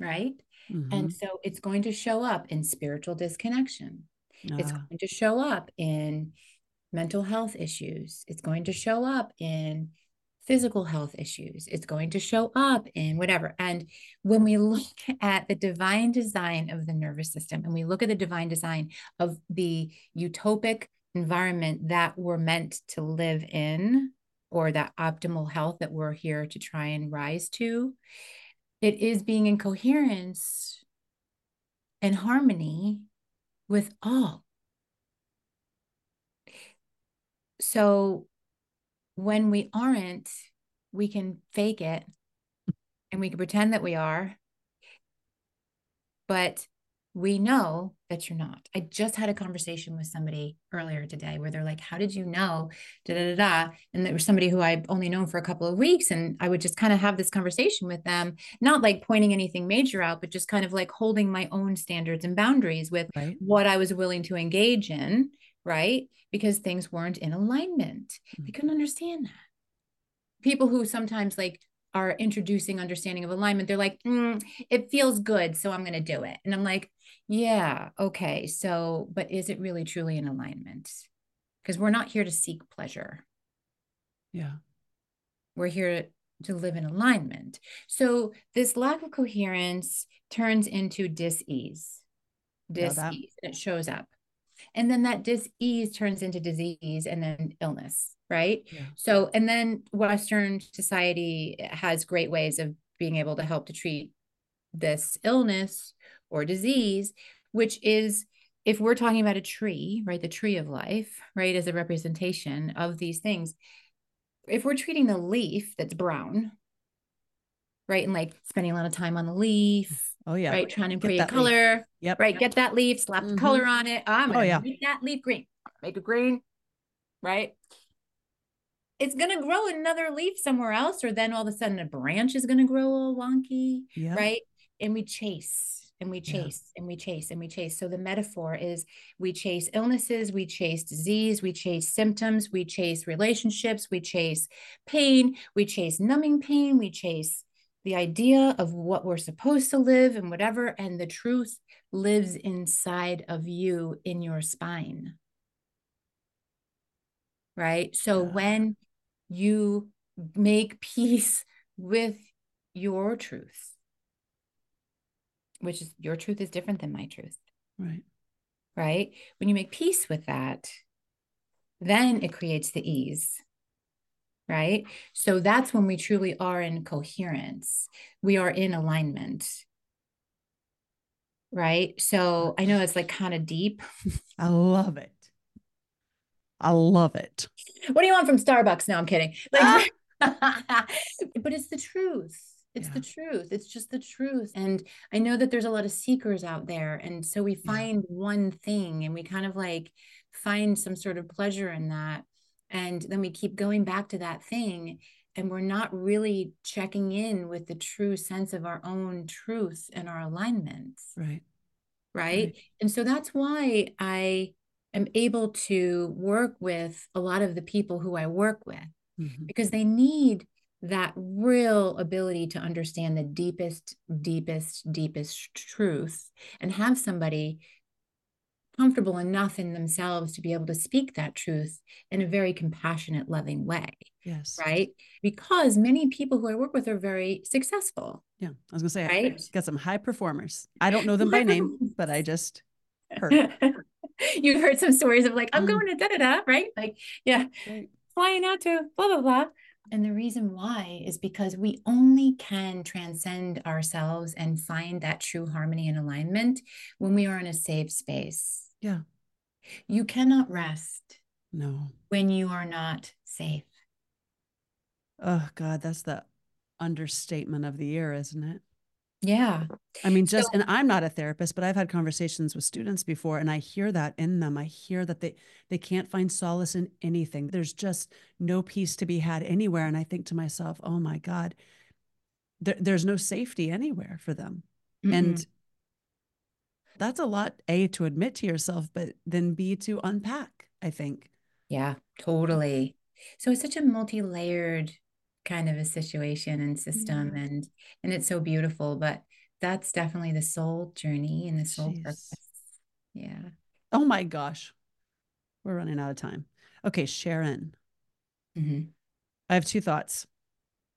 [SPEAKER 2] Right. Mm-hmm. And so it's going to show up in spiritual disconnection. It's going to show up in mental health issues. It's going to show up in physical health issues. It's going to show up in whatever. And when we look at the divine design of the nervous system and we look at the divine design of the utopic environment that we're meant to live in or that optimal health that we're here to try and rise to, it is being in coherence and harmony with all. So when we aren't, we can fake it and we can pretend that we are. But we know that you're not. I just had a conversation with somebody earlier today where they're like, How did you know? Da, da, da, da. And there was somebody who I've only known for a couple of weeks. And I would just kind of have this conversation with them, not like pointing anything major out, but just kind of like holding my own standards and boundaries with right. what I was willing to engage in. Right. Because things weren't in alignment. Mm-hmm. They couldn't understand that. People who sometimes like are introducing understanding of alignment, they're like, mm, it feels good. So I'm going to do it. And I'm like, yeah. Okay. So, but is it really truly in alignment? Because we're not here to seek pleasure.
[SPEAKER 1] Yeah.
[SPEAKER 2] We're here to live in alignment. So, this lack of coherence turns into dis-ease. Dis-ease. And it shows up. And then that dis-ease turns into disease and then illness, right? Yeah. So, and then Western society has great ways of being able to help to treat this illness or disease, which is if we're talking about a tree, right, the tree of life, right, as a representation of these things, if we're treating the leaf that's brown, right, and like spending a lot of time on the leaf
[SPEAKER 1] Oh yeah.
[SPEAKER 2] Right. Trying to get create color.
[SPEAKER 1] Leaf. Yep.
[SPEAKER 2] Right. Get that leaf, slap mm-hmm. the color on it. I'm gonna oh, yeah. make that leaf green. Make it green. Right. It's gonna grow another leaf somewhere else, or then all of a sudden a branch is gonna grow all wonky. Yep. Right. And we chase and we chase yeah. and we chase and we chase. So the metaphor is we chase illnesses, we chase disease, we chase symptoms, we chase relationships, we chase pain, we chase numbing pain, we chase the idea of what we're supposed to live and whatever. And the truth lives inside of you in your spine. Right. So yeah. when you make peace with your truth, which is your truth is different than my truth.
[SPEAKER 1] Right.
[SPEAKER 2] Right. When you make peace with that, then it creates the ease. Right. So that's when we truly are in coherence. We are in alignment. Right. So I know it's like kind of deep.
[SPEAKER 1] I love it. I love it.
[SPEAKER 2] What do you want from Starbucks? No, I'm kidding. Like, ah. but it's the truth it's yeah. the truth. It's just the truth. And I know that there's a lot of seekers out there. And so we find yeah. one thing and we kind of like find some sort of pleasure in that. And then we keep going back to that thing. And we're not really checking in with the true sense of our own truth and our alignments.
[SPEAKER 1] Right.
[SPEAKER 2] Right. right. And so that's why I am able to work with a lot of the people who I work with mm-hmm. because they need that real ability to understand the deepest, deepest, deepest truth and have somebody comfortable enough in themselves to be able to speak that truth in a very compassionate, loving way.
[SPEAKER 1] Yes.
[SPEAKER 2] Right. Because many people who I work with are very successful.
[SPEAKER 1] Yeah. I was going to say, right? I got some high performers. I don't know them by name, but I just heard.
[SPEAKER 2] You've heard some stories of like, I'm mm. going to da da da, right? Like, yeah, right. flying out to blah, blah, blah. And the reason why is because we only can transcend ourselves and find that true harmony and alignment when we are in a safe space.
[SPEAKER 1] Yeah.
[SPEAKER 2] You cannot rest.
[SPEAKER 1] No.
[SPEAKER 2] When you are not safe.
[SPEAKER 1] Oh, God, that's the understatement of the year, isn't it?
[SPEAKER 2] Yeah.
[SPEAKER 1] I mean, just, so, and I'm not a therapist, but I've had conversations with students before and I hear that in them. I hear that they, they can't find solace in anything. There's just no peace to be had anywhere. And I think to myself, oh my God, there, there's no safety anywhere for them. Mm-hmm. And that's a lot, A, to admit to yourself, but then B, to unpack, I think.
[SPEAKER 2] Yeah, totally. So it's such a multi layered kind of a situation and system yeah. and and it's so beautiful but that's definitely the soul journey and the soul Jeez. purpose. Yeah.
[SPEAKER 1] Oh my gosh. We're running out of time. Okay sharon. Mm-hmm. i have two thoughts.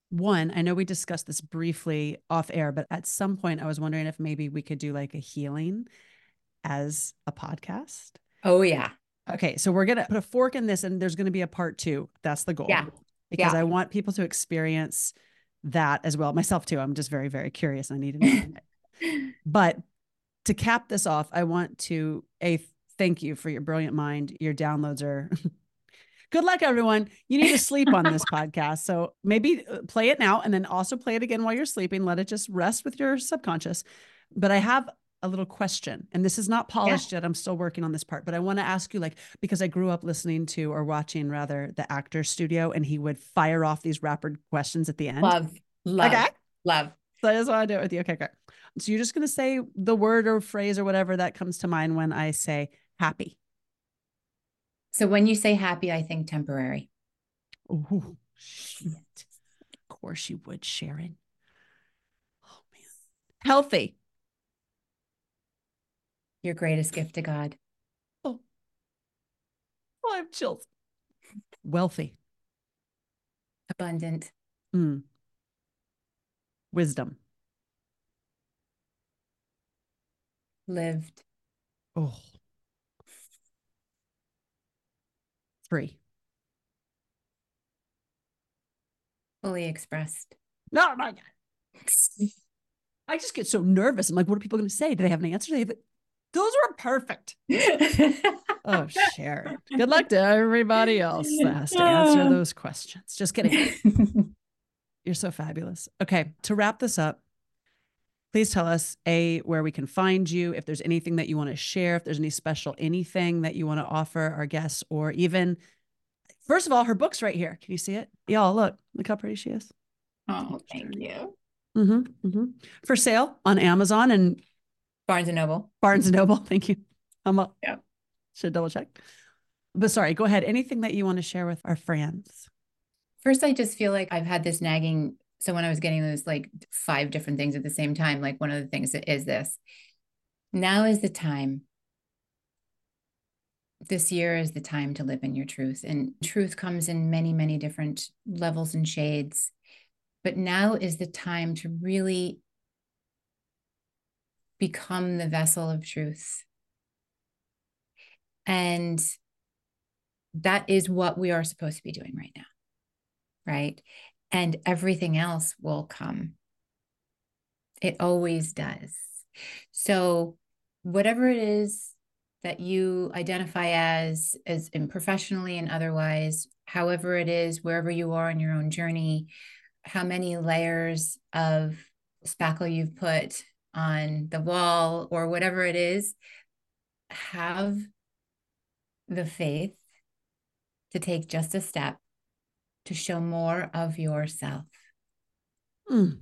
[SPEAKER 1] One i know we discussed this briefly off air but at some point i was wondering if maybe we could do like a healing as a podcast.
[SPEAKER 2] Oh yeah.
[SPEAKER 1] Okay so we're gonna put a fork in this and there's gonna be a part two. That's the goal.
[SPEAKER 2] Yeah
[SPEAKER 1] because yeah. I want people to experience that as well. Myself too. I'm just very, very curious. I need to know. but to cap this off, I want to a thank you for your brilliant mind. Your downloads are good luck, everyone. You need to sleep on this podcast. So maybe uh, play it now and then also play it again while you're sleeping. Let it just rest with your subconscious. But I have a little question and this is not polished yeah. yet i'm still working on this part but i want to ask you like because i grew up listening to or watching rather the Actors Studio and he would fire off these rapid questions at the end.
[SPEAKER 2] Love love okay. love.
[SPEAKER 1] So i just want to do it with you. Okay okay so you're just going to say the word or phrase or whatever that comes to mind when i say happy.
[SPEAKER 2] So when you say happy i think temporary.
[SPEAKER 1] Oh shit. Of course you would sharon. Oh man. Healthy
[SPEAKER 2] your greatest gift to God?
[SPEAKER 1] Oh, oh I have chills. Wealthy.
[SPEAKER 2] Abundant.
[SPEAKER 1] Mm. Wisdom.
[SPEAKER 2] Lived.
[SPEAKER 1] Oh. Free.
[SPEAKER 2] Fully expressed.
[SPEAKER 1] No, my God. I just get so nervous. I'm like, what are people going to say? Do they have an answer? Do they have those were perfect. oh, Sharon. Good luck to everybody else that has to answer those questions. Just kidding. You're so fabulous. Okay, to wrap this up, please tell us a where we can find you if there's anything that you want to share if there's any special anything that you want to offer our guests or even first of all her book's right here can you see it y'all look look how pretty she is
[SPEAKER 2] oh thank you
[SPEAKER 1] mm-hmm, mm-hmm. for sale on amazon and
[SPEAKER 2] barnes and noble.
[SPEAKER 1] Barnes and noble thank you. I'm up.
[SPEAKER 2] Yeah.
[SPEAKER 1] Should double check. But sorry go ahead. Anything that you want to share with our friends?
[SPEAKER 2] First i just feel like i've had this nagging so when I was getting those like five different things at the same time, like one of the things is this. Now is the time. This year is the time to live in your truth. And truth comes in many, many different levels and shades. But now is the time to really become the vessel of truth. And that is what we are supposed to be doing right now. Right and everything else will come. It always does. So, whatever it is that you identify as, as professionally and otherwise, however it is, wherever you are in your own journey, how many layers of spackle you've put on the wall or whatever it is, have the faith to take just a step to show more of yourself. Mm.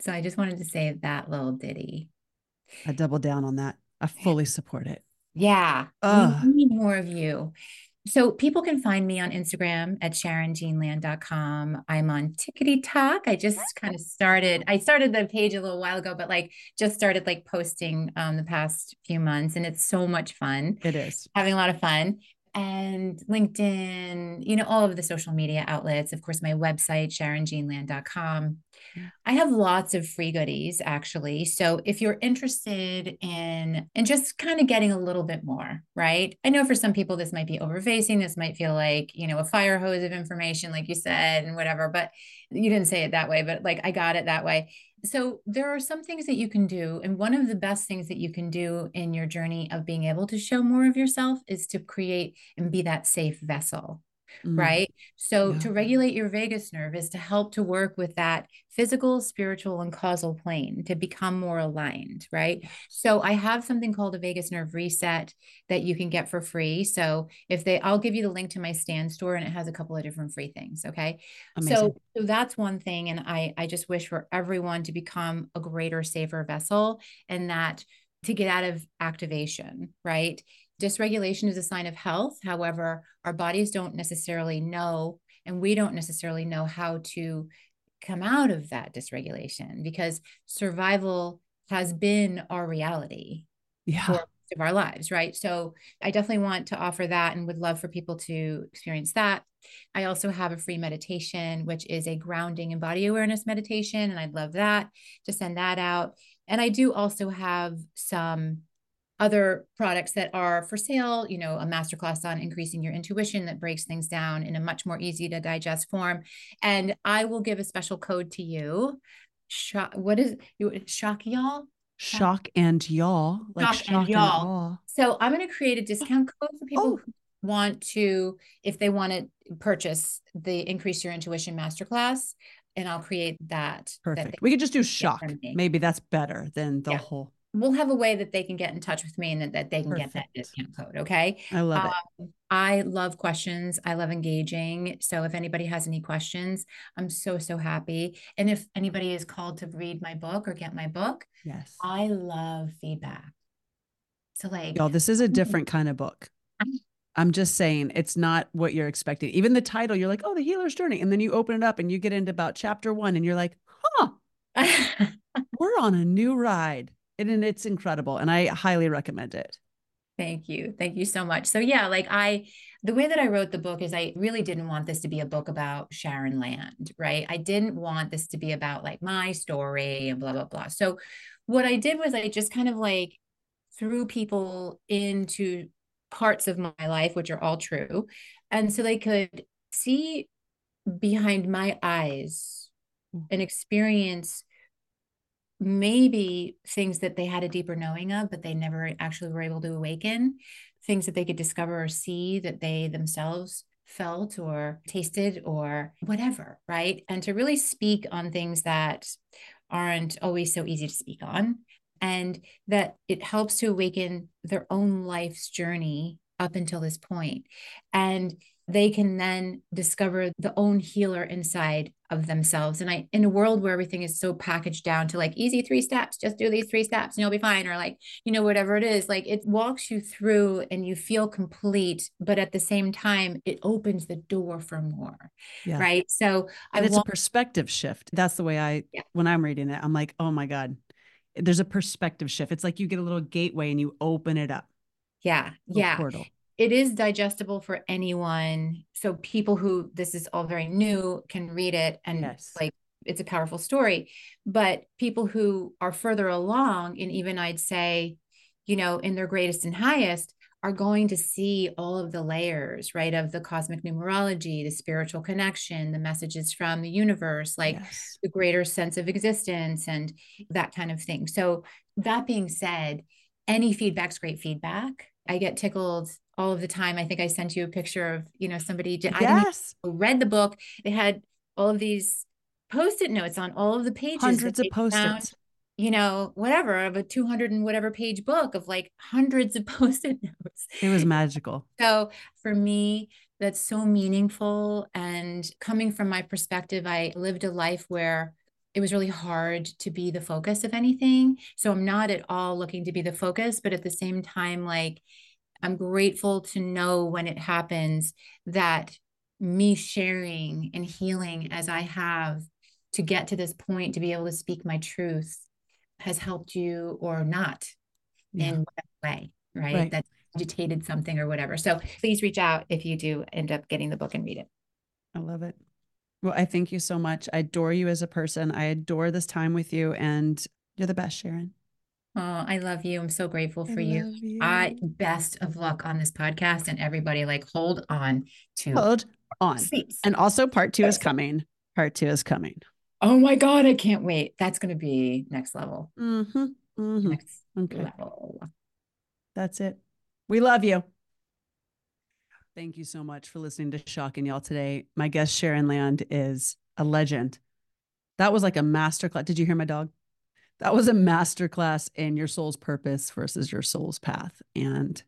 [SPEAKER 2] So I just wanted to say that little ditty.
[SPEAKER 1] I double down on that. I fully support it.
[SPEAKER 2] Yeah. We need more of you. So people can find me on Instagram at sharonjeanland.com. I'm on Tickety Talk. I just kind of started, I started the page a little while ago, but like just started like posting um the past few months and it's so much fun.
[SPEAKER 1] It is.
[SPEAKER 2] Having a lot of fun and LinkedIn, you know, all of the social media outlets, of course, my website, sharonjeanland.com. I have lots of free goodies actually. So if you're interested in and just kind of getting a little bit more, right? I know for some people this might be overfacing. This might feel like, you know, a fire hose of information, like you said, and whatever, but you didn't say it that way, but like I got it that way so there are some things that you can do and one of the best things that you can do in your journey of being able to show more of yourself is to create and be that safe vessel mm. right? So, yeah. to regulate your vagus nerve is to help to work with that physical, spiritual, and causal plane to become more aligned, right? So, I have something called a vagus nerve reset that you can get for free. So, if they, I'll give you the link to my Stan Store and it has a couple of different free things. Okay. So, so that's one thing. And I, I just wish for everyone to become a greater, safer vessel and that to get out of activation, right? Dysregulation is a sign of health. However, our bodies don't necessarily know, and we don't necessarily know how to come out of that dysregulation because survival has been our reality
[SPEAKER 1] yeah. for most
[SPEAKER 2] of our lives, right? So I definitely want to offer that and would love for people to experience that. I also have a free meditation, which is a grounding and body awareness meditation, and I'd love that to send that out. And I do also have some other products that are for sale, you know, a masterclass on increasing your intuition that breaks things down in a much more easy to digest form. And I will give a special code to you. Shock, what is it? Shock y'all?
[SPEAKER 1] Shock and y'all.
[SPEAKER 2] Like shock, shock and, y'all. So I'm going to create a discount code for people oh. who want to, if they want to purchase the Increase Your Intuition Masterclass, and I'll create that.
[SPEAKER 1] Perfect. That we could just do shock. Maybe that's better than the yeah. whole
[SPEAKER 2] we'll have a way that they can get in touch with me and that, that they can Perfect. get that discount code. Okay.
[SPEAKER 1] I love um, it.
[SPEAKER 2] I love questions. I love engaging. So if anybody has any questions, I'm so, so happy. And if anybody is called to read my book or get my book,
[SPEAKER 1] yes,
[SPEAKER 2] I love feedback. So like,
[SPEAKER 1] y'all, this is a different kind of book. I'm just saying it's not what you're expecting. Even the title, you're like, oh, the healer's journey. And then you open it up and you get into about chapter one and you're like, huh, we're on a new ride and it's incredible and i highly recommend it.
[SPEAKER 2] Thank you. Thank you so much. So yeah like i the way that i wrote the book is i really didn't want this to be a book about sharon land right? I didn't want this to be about like my story and blah blah blah. So what i did was i just kind of like threw people into parts of my life which are all true and so they could see behind my eyes mm. and experience maybe things that they had a deeper knowing of, but they never actually were able to awaken, things that they could discover or see that they themselves felt or tasted or whatever, right? And to really speak on things that aren't always so easy to speak on and that it helps to awaken their own life's journey up until this point and they can then discover the own healer inside of themselves. And i in a world where everything is so packaged down to like easy three steps just do these three steps and you'll be fine or like you know whatever it is like it walks you through and you feel complete but at the same time it opens the door for more yeah. right? So
[SPEAKER 1] and I it's want- a perspective shift. That's the way i yeah. when i'm reading it i'm like oh my god. There's a perspective shift. It's like you get a little gateway and you open it up.
[SPEAKER 2] Yeah yeah. portal it is digestible for anyone. So people who this is all very new can read it and yes. like it's a powerful story. But people who are further along, and even I'd say, you know, in their greatest and highest, are going to see all of the layers, right, of the cosmic numerology, the spiritual connection, the messages from the universe, like yes. the greater sense of existence and that kind of thing. So, that being said, any feedback's great feedback. I get tickled all of the time. I think I sent you a picture of, you know, somebody did, yes. I read the book. They had all of these post-it notes on all of the pages.
[SPEAKER 1] Hundreds of post-its.
[SPEAKER 2] You know, whatever of a 200 and whatever page book of like hundreds of post-it notes.
[SPEAKER 1] It was magical.
[SPEAKER 2] So for me, that's so meaningful. And coming from my perspective, I lived a life where it was really hard to be the focus of anything. So I'm not at all looking to be the focus, but at the same time, like I'm grateful to know when it happens that me sharing and healing as I have to get to this point to be able to speak my truth has helped you or not yeah. in what way, right? right. That agitated something or whatever. So please reach out if you do end up getting the book and read it.
[SPEAKER 1] I love it. Well, I thank you so much. I adore you as a person. I adore this time with you, and you're the best, Sharon.
[SPEAKER 2] Oh, I love you. I'm so grateful for you. you. I best of luck on this podcast and everybody like hold on to
[SPEAKER 1] hold on. Seats. And also part two is coming. Part two is coming.
[SPEAKER 2] Oh my God. I can't wait. That's going to be next level.
[SPEAKER 1] Mm-hmm. Mm-hmm. Next okay. level. That's it. We love you. Thank you so much for listening to Shocking Y'all today. My guest Sharon Land is a legend. That was like a masterclass. Did you hear my dog? That was a masterclass in your soul's purpose versus your soul's path. And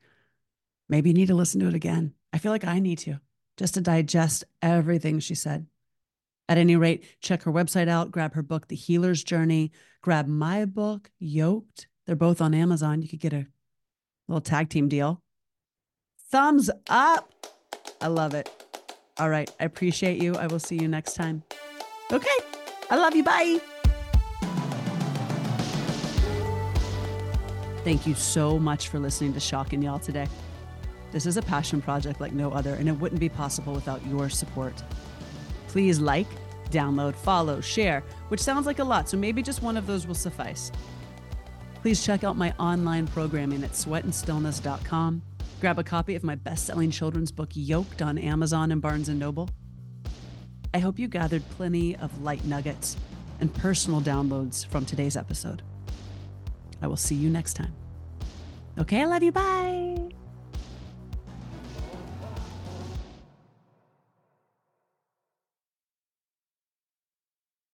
[SPEAKER 1] maybe you need to listen to it again. I feel like I need to just to digest everything she said. At any rate, check her website out, grab her book, The Healer's Journey, grab my book, Yoked. They're both on Amazon. You could get a little tag team deal. Thumbs up. I love it. All right. I appreciate you. I will see you next time. Okay. I love you. Bye. Thank you so much for listening to Shocking Y'all today. This is a passion project like no other, and it wouldn't be possible without your support. Please like, download, follow, share, which sounds like a lot, so maybe just one of those will suffice. Please check out my online programming at sweatandstillness.com. Grab a copy of my best-selling children's book Yoked on Amazon and Barnes & Noble. I hope you gathered plenty of light nuggets and personal downloads from today's episode. I will see you next time. Okay, I love you. Bye.